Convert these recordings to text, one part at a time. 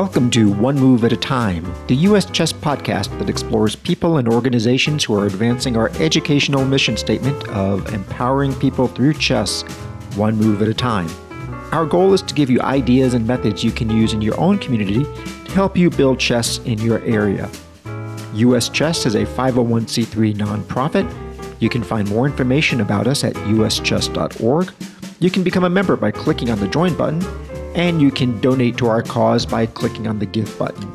Welcome to One Move at a Time, the U.S. Chess podcast that explores people and organizations who are advancing our educational mission statement of empowering people through chess, one move at a time. Our goal is to give you ideas and methods you can use in your own community to help you build chess in your area. U.S. Chess is a 501c3 nonprofit. You can find more information about us at uschess.org. You can become a member by clicking on the Join button and you can donate to our cause by clicking on the Give button.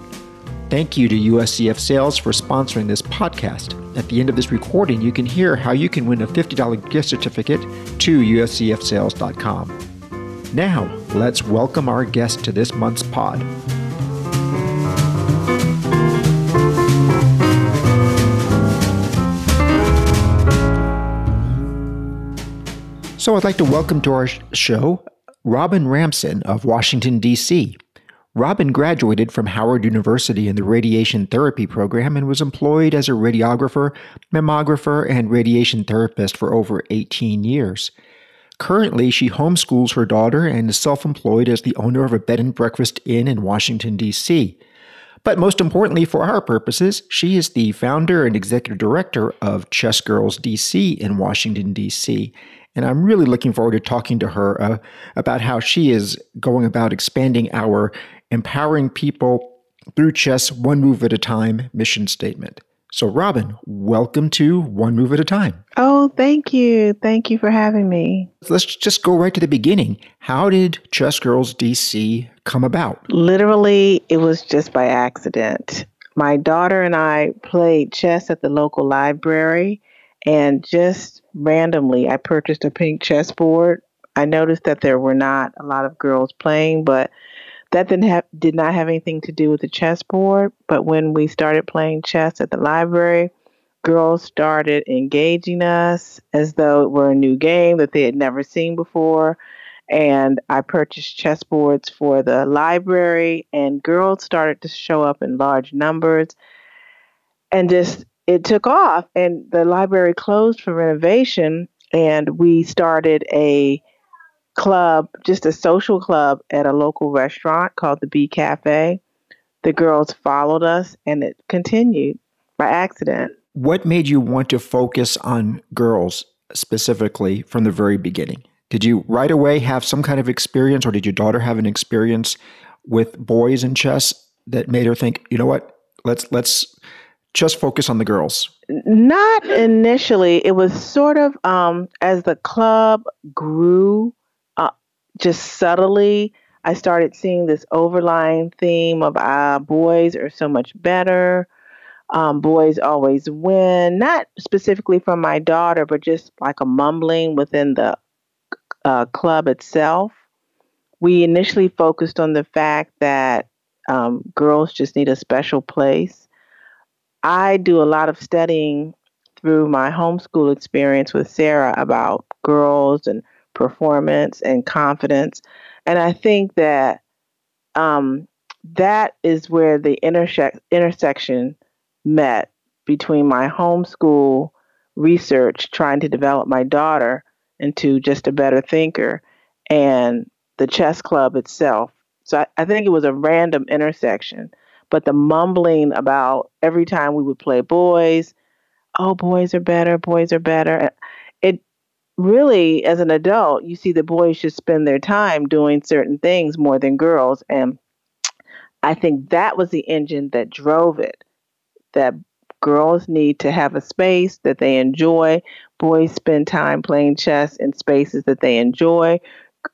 Thank you to USCF Sales for sponsoring this podcast. At the end of this recording, you can hear how you can win a $50 gift certificate to uscfsales.com. Now, let's welcome our guest to this month's pod. So, I'd like to welcome to our show Robin Ramson of Washington, D.C. Robin graduated from Howard University in the radiation therapy program and was employed as a radiographer, mammographer, and radiation therapist for over 18 years. Currently, she homeschools her daughter and is self employed as the owner of a bed and breakfast inn in Washington, D.C. But most importantly, for our purposes, she is the founder and executive director of Chess Girls DC in Washington, D.C. And I'm really looking forward to talking to her uh, about how she is going about expanding our empowering people through chess one move at a time mission statement. So, Robin, welcome to One Move at a Time. Oh, thank you. Thank you for having me. Let's just go right to the beginning. How did Chess Girls DC come about? Literally, it was just by accident. My daughter and I played chess at the local library, and just randomly, I purchased a pink chessboard. I noticed that there were not a lot of girls playing, but that didn't have did not have anything to do with the chessboard. But when we started playing chess at the library, girls started engaging us as though it were a new game that they had never seen before. And I purchased chessboards for the library, and girls started to show up in large numbers. And just it took off and the library closed for renovation and we started a club just a social club at a local restaurant called the bee cafe. The girls followed us and it continued by accident. What made you want to focus on girls specifically from the very beginning? Did you right away have some kind of experience or did your daughter have an experience with boys in chess that made her think you know what? Let's let's just focus on the girls? Not initially. It was sort of um, as the club grew, uh, just subtly. I started seeing this overlying theme of uh, boys are so much better. Um, boys always win. Not specifically from my daughter, but just like a mumbling within the uh, club itself. We initially focused on the fact that um, girls just need a special place I do a lot of studying through my homeschool experience with Sarah about girls and performance and confidence. And I think that um, that is where the interse- intersection met between my homeschool research, trying to develop my daughter into just a better thinker, and the chess club itself. So I, I think it was a random intersection but the mumbling about every time we would play boys, oh, boys are better, boys are better. It really, as an adult, you see the boys should spend their time doing certain things more than girls. And I think that was the engine that drove it. That girls need to have a space that they enjoy. Boys spend time playing chess in spaces that they enjoy.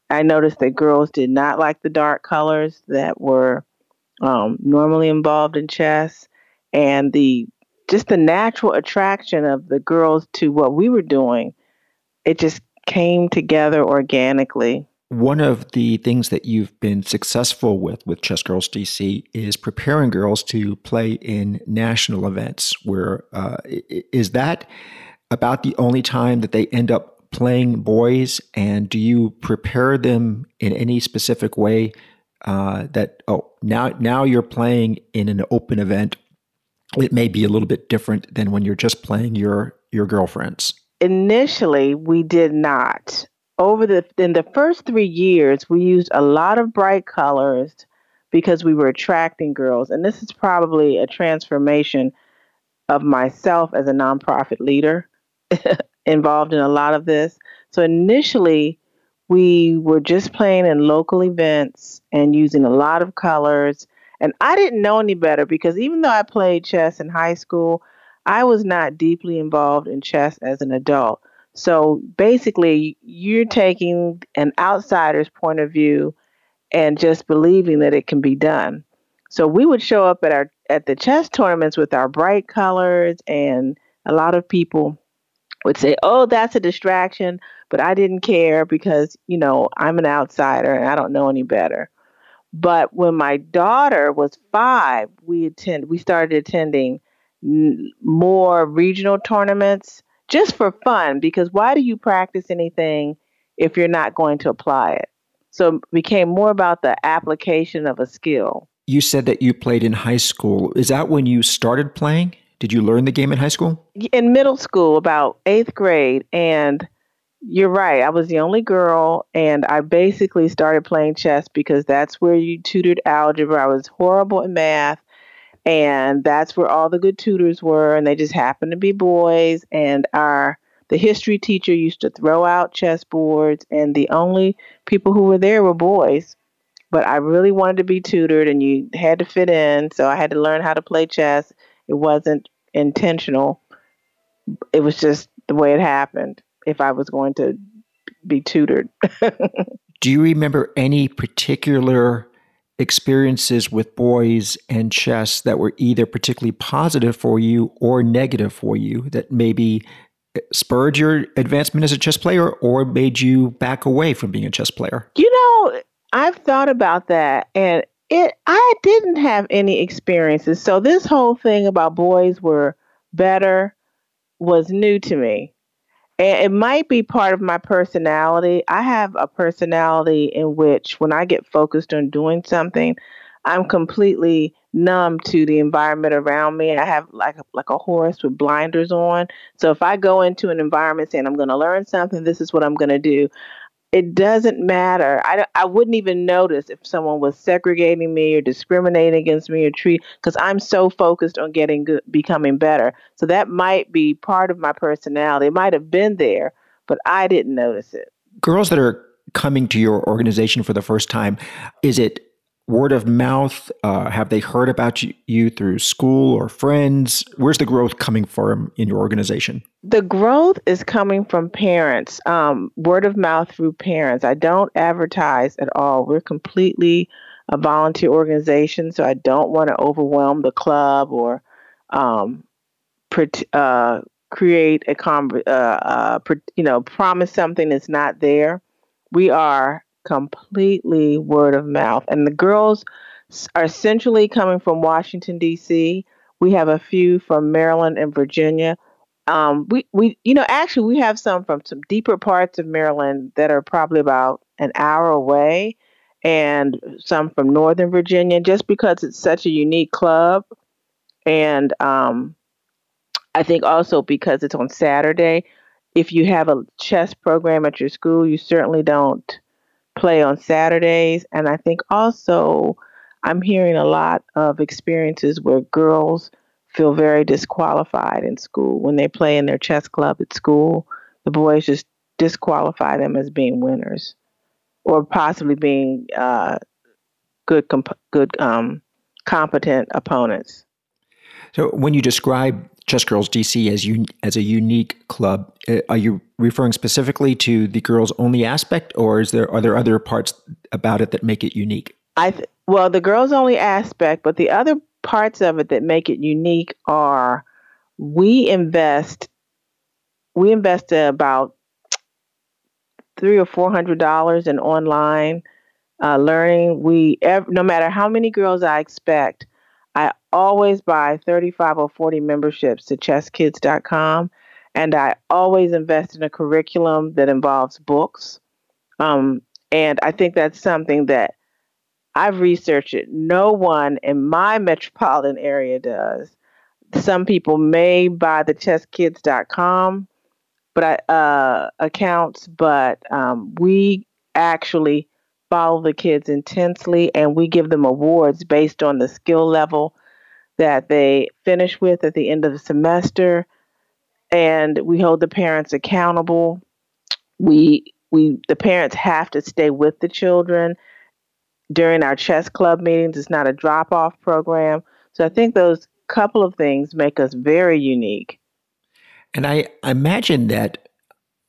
I noticed that girls did not like the dark colors that were um, normally involved in chess, and the just the natural attraction of the girls to what we were doing, it just came together organically. One of the things that you've been successful with with Chess Girls DC is preparing girls to play in national events. Where uh, is that about the only time that they end up playing boys? And do you prepare them in any specific way uh, that oh now now you're playing in an open event it may be a little bit different than when you're just playing your your girlfriends initially we did not over the in the first three years we used a lot of bright colors because we were attracting girls. And this is probably a transformation of myself as a nonprofit leader involved in a lot of this. So initially, we were just playing in local events and using a lot of colors. And I didn't know any better because even though I played chess in high school, I was not deeply involved in chess as an adult. So basically, you're taking an outsider's point of view and just believing that it can be done. So we would show up at our at the chess tournaments with our bright colors and a lot of people would say, "Oh, that's a distraction," but I didn't care because, you know, I'm an outsider and I don't know any better. But when my daughter was 5, we attend we started attending more regional tournaments just for fun because why do you practice anything if you're not going to apply it? So it became more about the application of a skill. You said that you played in high school. Is that when you started playing? Did you learn the game in high school? In middle school, about eighth grade. And you're right, I was the only girl, and I basically started playing chess because that's where you tutored algebra. I was horrible in math, and that's where all the good tutors were, and they just happened to be boys. And our the history teacher used to throw out chessboards, and the only people who were there were boys. But I really wanted to be tutored, and you had to fit in, so I had to learn how to play chess. It wasn't intentional, it was just the way it happened if I was going to be tutored. Do you remember any particular experiences with boys and chess that were either particularly positive for you or negative for you that maybe eh, spurred your advancement as a chess player or made you back away from being a chess player? You know, I've thought about that and it I didn't have any experiences. So this whole thing about boys were better was new to me. And it might be part of my personality. I have a personality in which when I get focused on doing something, I'm completely numb to the environment around me. I have like a, like a horse with blinders on. So if I go into an environment saying I'm going to learn something, this is what I'm going to do. It doesn't matter. I, I wouldn't even notice if someone was segregating me or discriminating against me or treat because I'm so focused on getting good, becoming better. So that might be part of my personality. It might have been there, but I didn't notice it. Girls that are coming to your organization for the first time, is it word of mouth? Uh, have they heard about you, you, through school or friends? Where's the growth coming from in your organization? The growth is coming from parents, um, word of mouth through parents. I don't advertise at all. We're completely a volunteer organization, so I don't want to overwhelm the club or um, uh, create a uh, uh, you know promise something that's not there. We are completely word of mouth. And the girls are essentially coming from Washington, D.C. We have a few from Maryland and Virginia. Um, we, we, you know, actually, we have some from some deeper parts of Maryland that are probably about an hour away, and some from Northern Virginia, just because it's such a unique club. And um, I think also because it's on Saturday, if you have a chess program at your school, you certainly don't play on Saturdays. And I think also I'm hearing a lot of experiences where girls feel very disqualified in school when they play in their chess club at school. The boys just disqualify them as being winners or possibly being uh, good, comp- good, um, competent opponents. So when you describe Chess Girls DC as un- as a unique club. Uh, are you referring specifically to the girls only aspect, or is there are there other parts about it that make it unique? I th- well, the girls only aspect, but the other parts of it that make it unique are we invest we invest about three or four hundred dollars in online uh, learning. We ev- no matter how many girls I expect, I always buy 35 or 40 memberships to chesskids.com, and I always invest in a curriculum that involves books. Um, and I think that's something that I've researched it. No one in my metropolitan area does. Some people may buy the chesskids.com but I, uh, accounts, but um, we actually follow the kids intensely and we give them awards based on the skill level that they finish with at the end of the semester. And we hold the parents accountable. We we the parents have to stay with the children during our chess club meetings. It's not a drop off program. So i think those couple of things make us very unique. And i imagine that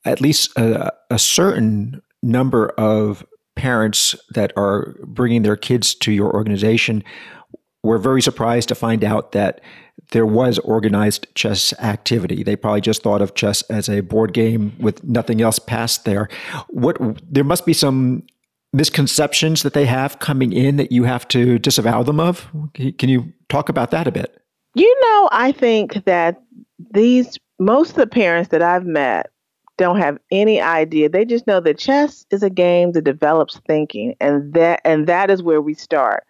at least a, a certain number of parents that are bringing their kids to your organization were very surprised to find out that there was organized chess activity. They probably just thought of chess as a board game with nothing else past there. What there must be some misconceptions that they have coming in that you have to disavow them of. Can you talk about that a bit? You know, I think that these most of the parents that I've met don't have any idea. They just know that chess is a game that develops thinking, and that and that is where we start.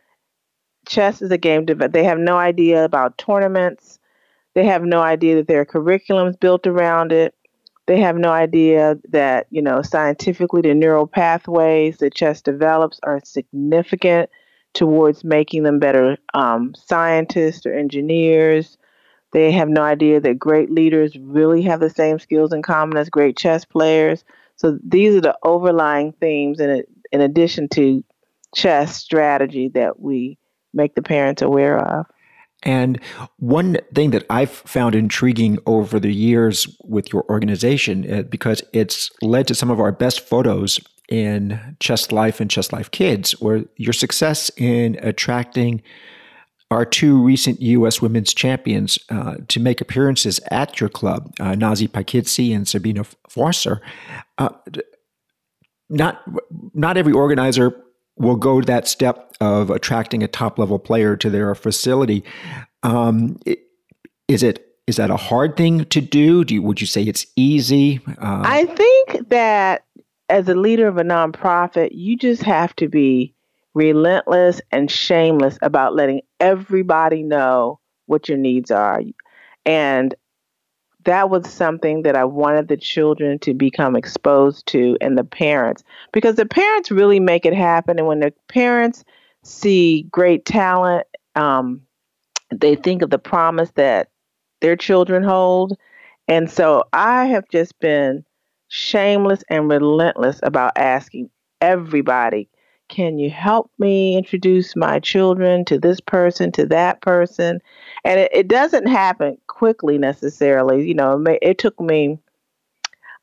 Chess is a game that they have no idea about tournaments. They have no idea that there are curriculums built around it. They have no idea that you know scientifically the neural pathways that chess develops are significant towards making them better um, scientists or engineers they have no idea that great leaders really have the same skills in common as great chess players. So these are the overlying themes in, in addition to chess strategy that we make the parents aware of. And one thing that I've found intriguing over the years with your organization, uh, because it's led to some of our best photos in Chess Life and Chess Life Kids, where your success in attracting are two recent U.S. women's champions uh, to make appearances at your club, uh, Nazi Paikidze and Sabina Foisor. Uh, not not every organizer will go that step of attracting a top level player to their facility. Um, is it is that a hard thing to do? Do you, would you say it's easy? Uh, I think that as a leader of a nonprofit, you just have to be relentless and shameless about letting everybody know what your needs are. And that was something that I wanted the children to become exposed to and the parents because the parents really make it happen. And when the parents see great talent, um, they think of the promise that their children hold. And so I have just been shameless and relentless about asking everybody can you help me introduce my children to this person, to that person? And it, it doesn't happen quickly necessarily. You know, it took me,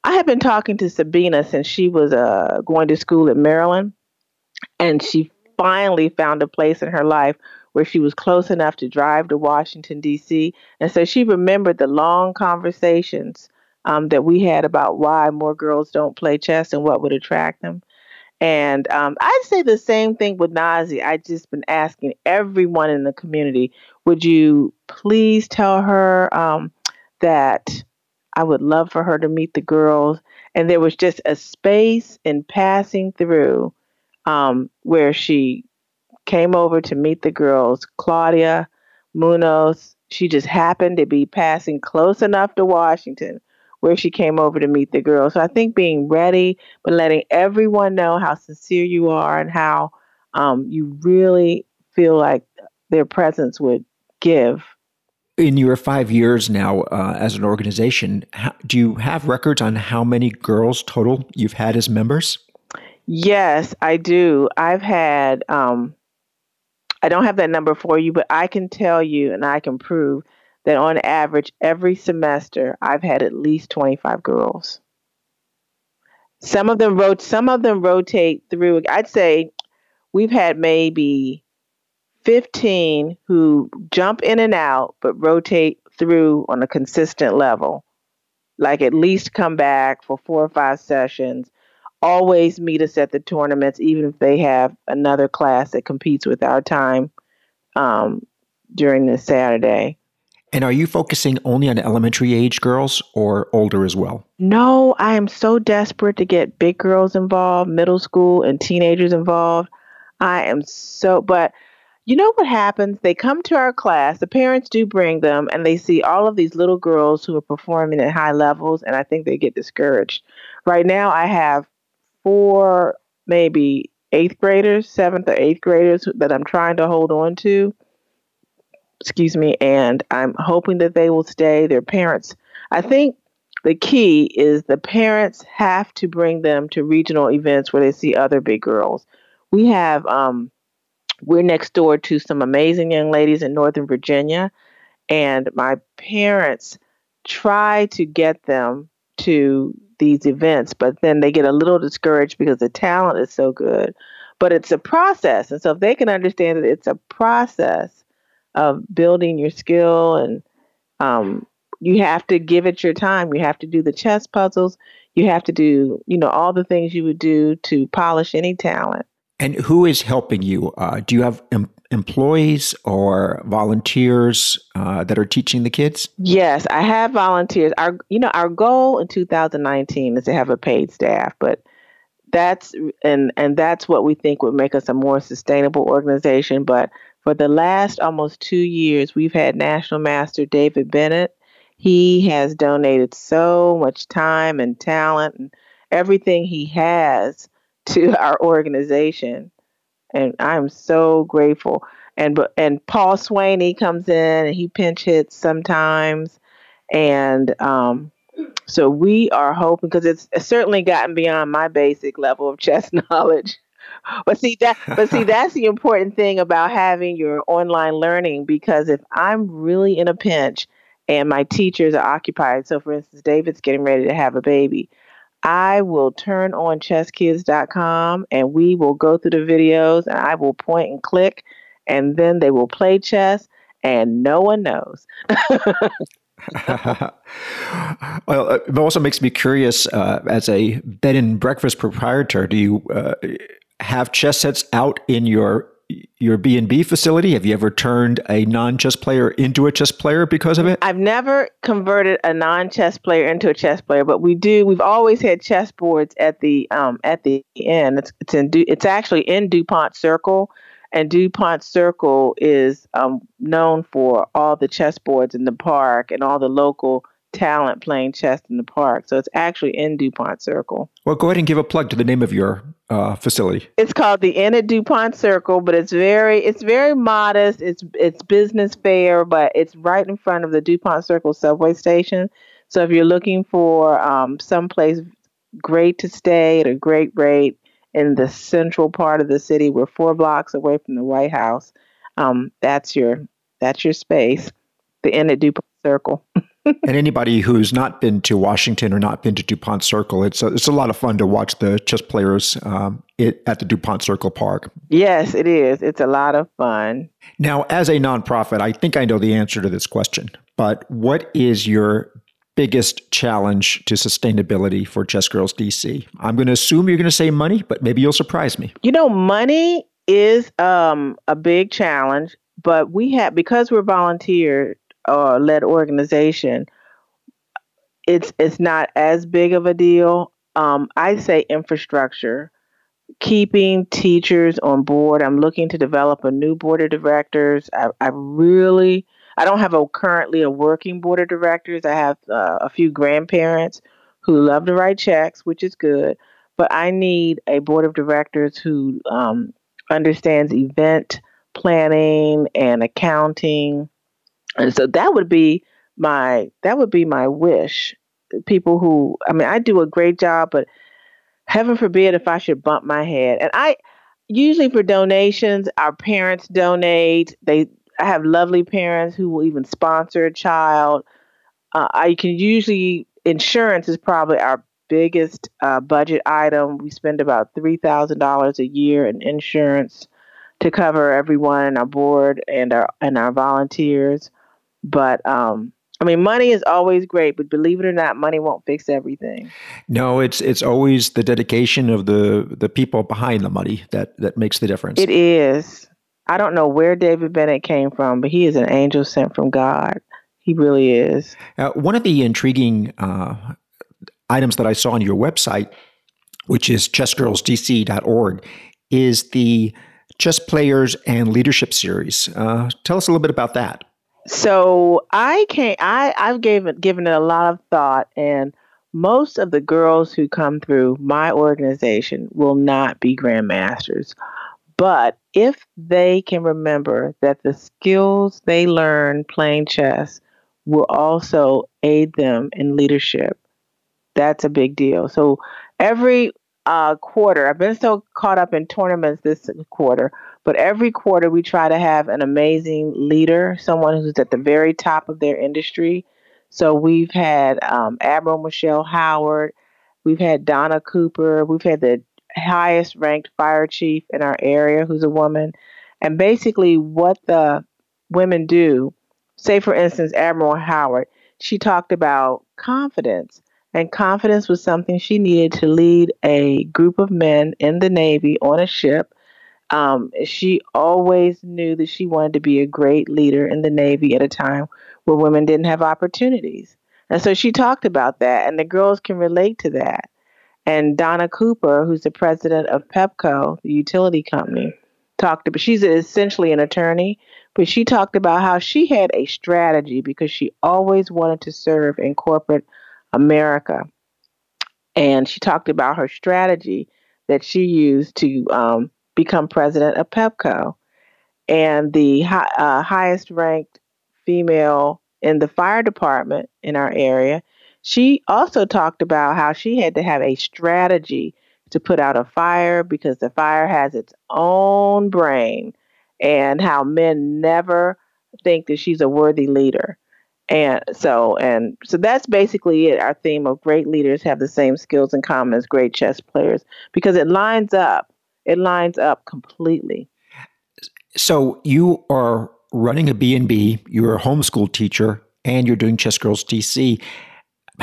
I had been talking to Sabina since she was uh, going to school at Maryland, and she finally found a place in her life where she was close enough to drive to Washington, D.C. And so she remembered the long conversations um, that we had about why more girls don't play chess and what would attract them. And um, I'd say the same thing with Nazi. I've just been asking everyone in the community, would you please tell her um, that I would love for her to meet the girls? And there was just a space in passing through um, where she came over to meet the girls. Claudia Munoz, she just happened to be passing close enough to Washington where she came over to meet the girls. So I think being ready, but letting everyone know how sincere you are and how um, you really feel like their presence would give. In your five years now uh, as an organization, how, do you have records on how many girls total you've had as members? Yes, I do. I've had, um, I don't have that number for you, but I can tell you and I can prove that on average, every semester, I've had at least 25 girls. Some of them wrote, some of them rotate through. I'd say we've had maybe 15 who jump in and out, but rotate through on a consistent level. Like at least come back for four or five sessions. Always meet us at the tournaments, even if they have another class that competes with our time um, during the Saturday. And are you focusing only on elementary age girls or older as well? No, I am so desperate to get big girls involved, middle school and teenagers involved. I am so, but you know what happens? They come to our class, the parents do bring them, and they see all of these little girls who are performing at high levels, and I think they get discouraged. Right now, I have four, maybe eighth graders, seventh or eighth graders that I'm trying to hold on to. Excuse me, and I'm hoping that they will stay. Their parents, I think the key is the parents have to bring them to regional events where they see other big girls. We have, um, we're next door to some amazing young ladies in Northern Virginia, and my parents try to get them to these events, but then they get a little discouraged because the talent is so good. But it's a process. And so if they can understand that it's a process of building your skill and um, you have to give it your time. You have to do the chess puzzles. You have to do, you know, all the things you would do to polish any talent. And who is helping you? Uh, do you have em- employees or volunteers uh, that are teaching the kids? Yes, I have volunteers. Our, you know, our goal in 2019 is to have a paid staff, but that's and and that's what we think would make us a more sustainable organization. But for the last almost two years, we've had National Master David Bennett. He has donated so much time and talent and everything he has to our organization, and I'm so grateful. And and Paul Swaney comes in and he pinch hits sometimes, and um, so we are hoping because it's, it's certainly gotten beyond my basic level of chess knowledge. But see that but see that's the important thing about having your online learning because if I'm really in a pinch and my teachers are occupied, so for instance David's getting ready to have a baby, I will turn on chesskids.com and we will go through the videos and I will point and click and then they will play chess and no one knows. well, it also makes me curious uh, as a bed and breakfast proprietor, do you uh, have chess sets out in your your B&B facility? Have you ever turned a non-chess player into a chess player because of it? I've never converted a non-chess player into a chess player, but we do. We've always had chess boards at the um, at the end. It's it's in it's actually in DuPont Circle, and DuPont Circle is um, known for all the chess boards in the park and all the local talent playing chess in the park. So it's actually in DuPont Circle. Well, go ahead and give a plug to the name of your uh, facility. It's called the Inn at DuPont Circle, but it's very it's very modest. It's it's business fair, but it's right in front of the DuPont Circle subway station. So if you're looking for um, someplace great to stay at a great rate in the central part of the city, we're four blocks away from the White House. Um, that's your that's your space. The Inn at DuPont Circle. and anybody who's not been to Washington or not been to DuPont Circle, it's a, it's a lot of fun to watch the chess players um, it, at the DuPont Circle Park. Yes, it is. It's a lot of fun. Now, as a nonprofit, I think I know the answer to this question, but what is your biggest challenge to sustainability for Chess Girls DC? I'm going to assume you're going to say money, but maybe you'll surprise me. You know, money is um, a big challenge, but we have because we're volunteer uh, led organization, it's it's not as big of a deal. Um, I say infrastructure, keeping teachers on board. I'm looking to develop a new board of directors. I, I really I don't have a currently a working board of directors. I have uh, a few grandparents who love to write checks, which is good. But I need a board of directors who um, understands event planning and accounting and so that would be my that would be my wish. People who I mean I do a great job, but heaven forbid if I should bump my head. And I usually for donations, our parents donate. They I have lovely parents who will even sponsor a child. Uh, I can usually insurance is probably our biggest uh, budget item. We spend about three thousand dollars a year in insurance to cover everyone on our board and our and our volunteers. But um, I mean, money is always great, but believe it or not, money won't fix everything. No, it's it's always the dedication of the the people behind the money that that makes the difference. It is. I don't know where David Bennett came from, but he is an angel sent from God. He really is. Uh, one of the intriguing uh, items that I saw on your website, which is chessgirlsdc.org, is the Chess Players and Leadership Series. Uh, tell us a little bit about that. So I can't. I I've given given it a lot of thought, and most of the girls who come through my organization will not be grandmasters. But if they can remember that the skills they learn playing chess will also aid them in leadership, that's a big deal. So every uh, quarter, I've been so caught up in tournaments this quarter, but every quarter we try to have an amazing leader, someone who's at the very top of their industry so we've had um, Admiral Michelle Howard, we've had Donna Cooper, we've had the highest ranked fire chief in our area who's a woman. And basically, what the women do, say for instance, Admiral Howard, she talked about confidence. And confidence was something she needed to lead a group of men in the Navy on a ship. Um, she always knew that she wanted to be a great leader in the Navy at a time where women didn't have opportunities. And so she talked about that, and the girls can relate to that. And Donna Cooper, who's the president of Pepco, the utility company, talked about she's essentially an attorney, but she talked about how she had a strategy because she always wanted to serve in corporate America. And she talked about her strategy that she used to um, become president of Pepco. And the uh, highest ranked female in the fire department in our area, she also talked about how she had to have a strategy to put out a fire because the fire has its own brain and how men never think that she's a worthy leader. And so and so that's basically it. Our theme of great leaders have the same skills in common as great chess players because it lines up. It lines up completely. So you are running a B&B, you're a homeschool teacher, and you're doing Chess Girls DC.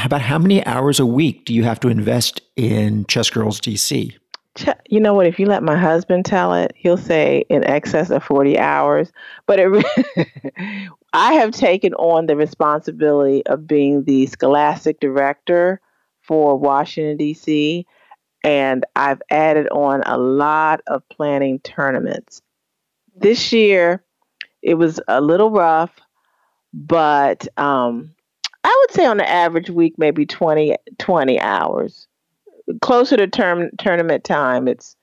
About how many hours a week do you have to invest in Chess Girls DC? You know what? If you let my husband tell it, he'll say in excess of 40 hours. But it, I have taken on the responsibility of being the scholastic director for Washington, D.C., and I've added on a lot of planning tournaments. This year, it was a little rough, but um, I would say on the average week, maybe 20, 20 hours. Closer to term tournament time, it's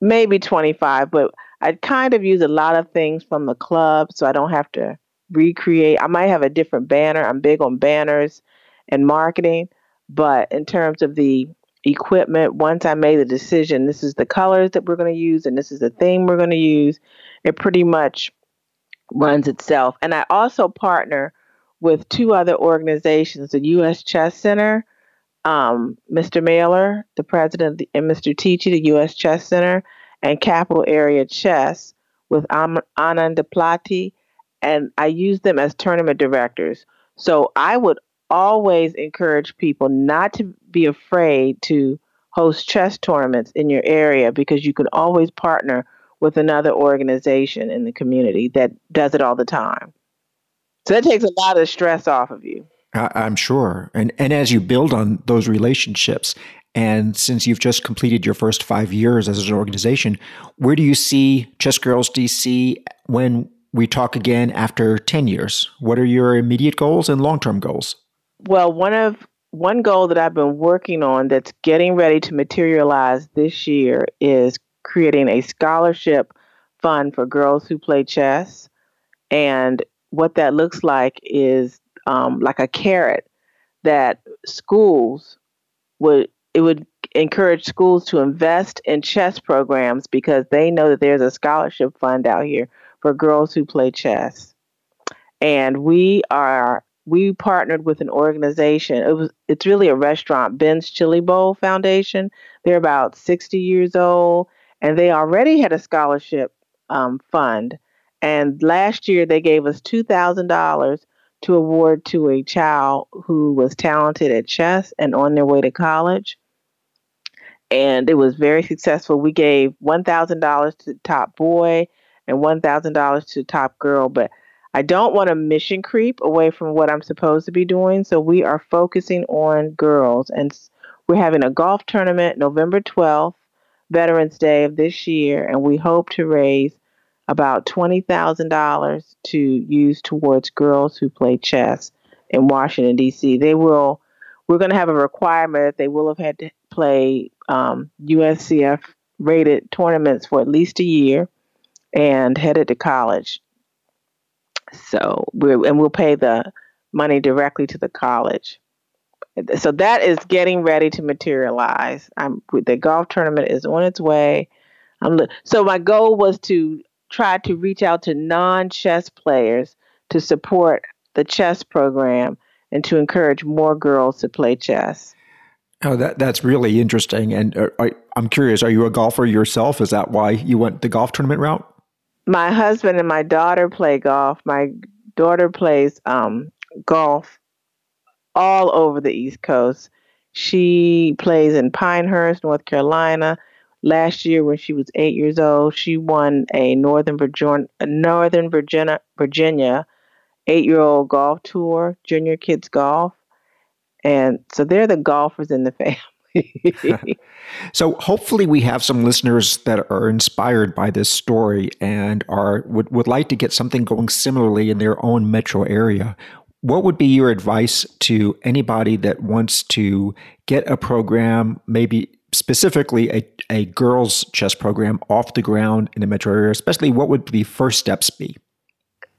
maybe 25, but I kind of use a lot of things from the club so I don't have to recreate. I might have a different banner. I'm big on banners and marketing, but in terms of the equipment, once I made the decision, this is the colors that we're going to use and this is the theme we're going to use, it pretty much runs itself. And I also partner with two other organizations the U.S. Chess Center, um, Mr. Mehler, the president, and Mr. Tichy, the U.S. Chess Center, and Capital Area Chess with Anand Plati. And I use them as tournament directors. So I would always encourage people not to be afraid to host chess tournaments in your area because you can always partner with another organization in the community that does it all the time. So that takes a lot of stress off of you. I'm sure. And and as you build on those relationships, and since you've just completed your first five years as an organization, where do you see Chess Girls DC when we talk again after 10 years? What are your immediate goals and long term goals? Well, one of one goal that I've been working on that's getting ready to materialize this year is creating a scholarship fund for girls who play chess. And what that looks like is um, like a carrot that schools would it would encourage schools to invest in chess programs because they know that there's a scholarship fund out here for girls who play chess. And we are we partnered with an organization. It was it's really a restaurant, Ben's Chili Bowl Foundation. They're about 60 years old and they already had a scholarship um, fund. And last year they gave us two thousand dollars to award to a child who was talented at chess and on their way to college. And it was very successful. We gave one thousand dollars to the top boy and one thousand dollars to the top girl, but I don't want to mission creep away from what I'm supposed to be doing. So we are focusing on girls and we're having a golf tournament November 12th Veterans Day of this year, and we hope to raise about $20,000 to use towards girls who play chess in Washington, D.C. They will, we're going to have a requirement that they will have had to play um, USCF rated tournaments for at least a year and headed to college. So we're, and we'll pay the money directly to the college. So that is getting ready to materialize. I'm the golf tournament is on its way. I'm so my goal was to try to reach out to non-chess players to support the chess program and to encourage more girls to play chess. Oh, that that's really interesting. And uh, I, I'm curious, are you a golfer yourself? Is that why you went the golf tournament route? My husband and my daughter play golf. My daughter plays um, golf all over the East Coast. She plays in Pinehurst, North Carolina. Last year, when she was eight years old, she won a Northern Virginia, Northern Virginia, Virginia eight-year-old golf tour, junior kids golf, and so they're the golfers in the family. so hopefully we have some listeners that are inspired by this story and are would, would like to get something going similarly in their own metro area what would be your advice to anybody that wants to get a program, maybe specifically a, a girls' chess program, off the ground in the metro area? Especially, what would the first steps be?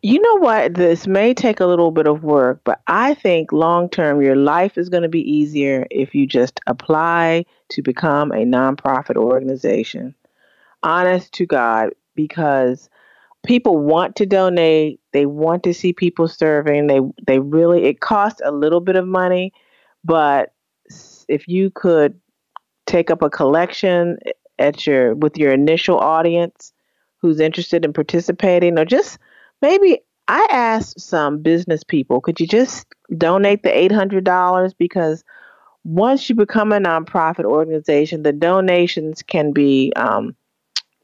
You know what? This may take a little bit of work, but I think long term, your life is going to be easier if you just apply to become a nonprofit organization. Honest to God, because people want to donate they want to see people serving they they really it costs a little bit of money but if you could take up a collection eh, at your with your initial audience who's interested in participating or just maybe i asked some business people could you just donate the $800 because once you become a nonprofit organization the donations can be um,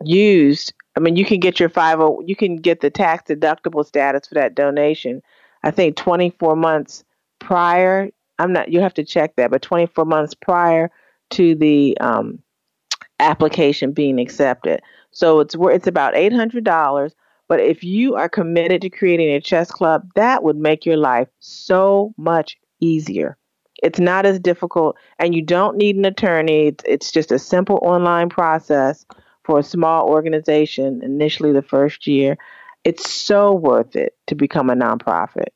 used I mean, you can get your 50 you can get the tax deductible status for that donation. I think 24 months prior, I'm not you have to check that, but 24 months prior to the um, application being accepted. So it's it's about $800, but if you are committed to creating a chess club, that would make your life so much easier. It's not as difficult and you don't need an attorney. It's, just a simple online process for a small organization initially the first year, it's so worth it to become a nonprofit.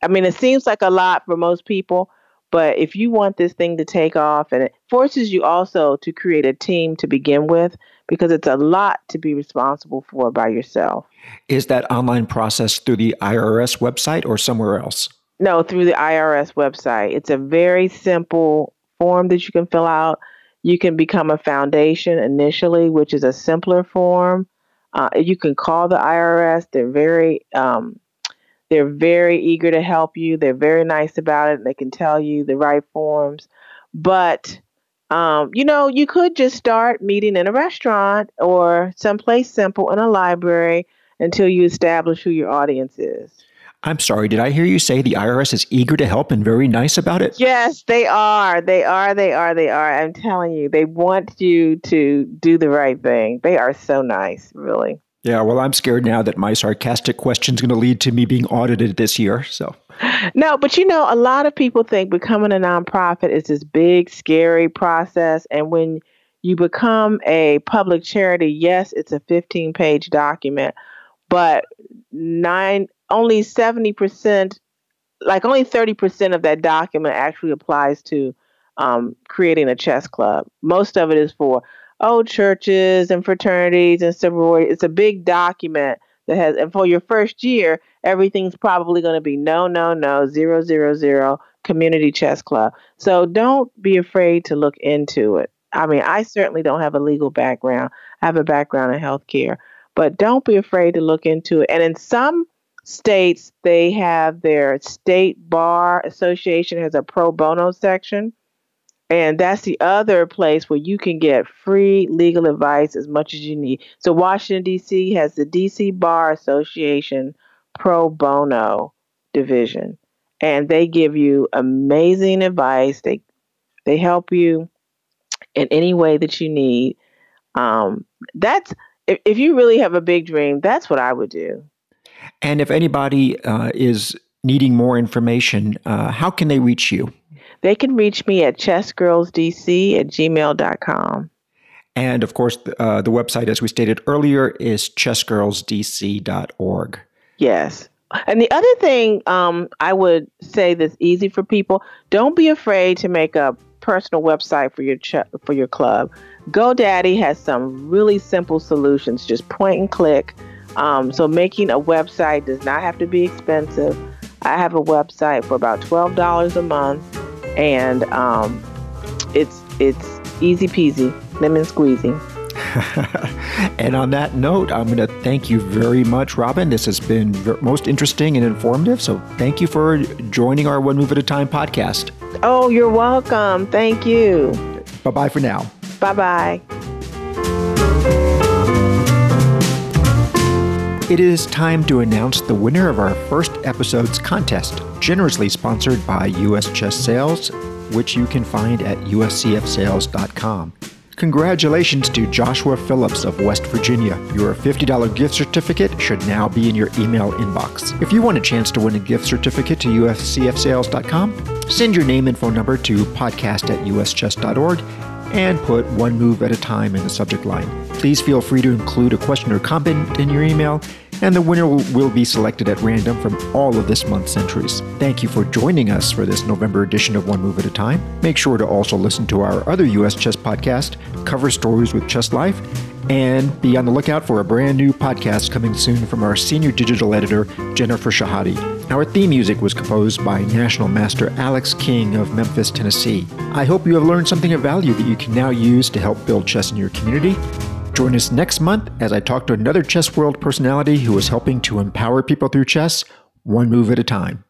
I mean, it seems like a lot for most people, but if you want this thing to take off, and it forces you also to create a team to begin with, because it's a lot to be responsible for by yourself. Is that online process through the IRS website or somewhere else? No, through the IRS website. It's a very simple form that you can fill out. You can become a foundation initially, which is a simpler form. Uh, you can call the IRS. They're very um, they're very eager to help you. They're very nice about it. They can tell you the right forms. But um, you know, you could just start meeting in a restaurant or someplace simple in a library until you establish who your audience is. I'm sorry, did I hear you say the IRS is eager to help and very nice about it? Yes, they are. They are. They are. They are. I'm telling you, they want you to do the right thing. They are so nice, really. Yeah, well, I'm scared now that my sarcastic question is going to lead to me being audited this year. So, no, but you know, a lot of people think becoming a nonprofit is this big, scary process. And when you become a public charity, yes, it's a 15 page document, but nine only 70%, like only 30% of that document actually applies to um, creating a chess club. Most of it is for old churches and fraternities and sororities. It's a big document that has, and for your first year, everything's probably going to be no, no, no, zero, zero, zero, community chess club. So don't be afraid to look into it. I mean, I certainly don't have a legal background. I have a background in healthcare, but don't be afraid to look into it. And in some states they have their state bar association has a pro bono section and that's the other place where you can get free legal advice as much as you need. So washington d.c has the dc bar association pro bono division. And they give you amazing advice. They they help you in any way that you need. Um, that's if, if you really have a big dream that's what i would do. And if anybody uh, is needing more information, uh, how can they reach you? They can reach me at chessgirlsdc at gmail.com. And of course, uh, the website, as we stated earlier, is chessgirlsdc.org. Yes. And the other thing um, I would say that's easy for people: don't be afraid to make a personal website for your ch- for your club. GoDaddy has some really simple solutions, just point and click. Um, so making a website does not have to be expensive. I have a website for about twelve dollars a month, and um, it's it's easy peasy, lemon squeezy. and on that note, I'm going to thank you very much, Robin. This has been most interesting and informative. So thank you for joining our One Move at a Time podcast. Oh, you're welcome. Thank you. Bye bye for now. Bye bye. It is time to announce the winner of our first episode's contest, generously sponsored by US Chess Sales, which you can find at uscfsales.com. Congratulations to Joshua Phillips of West Virginia. Your $50 gift certificate should now be in your email inbox. If you want a chance to win a gift certificate to uscfsales.com, send your name and phone number to podcast at uschess.org and put one move at a time in the subject line. Please feel free to include a question or comment in your email and the winner will be selected at random from all of this month's entries. Thank you for joining us for this November edition of One Move at a Time. Make sure to also listen to our other U.S. Chess podcast, Cover Stories with Chess Life, and be on the lookout for a brand new podcast coming soon from our senior digital editor, Jennifer Shahade. Our theme music was composed by National Master Alex King of Memphis, Tennessee. I hope you have learned something of value that you can now use to help build chess in your community. Join us next month as I talk to another chess world personality who is helping to empower people through chess, one move at a time.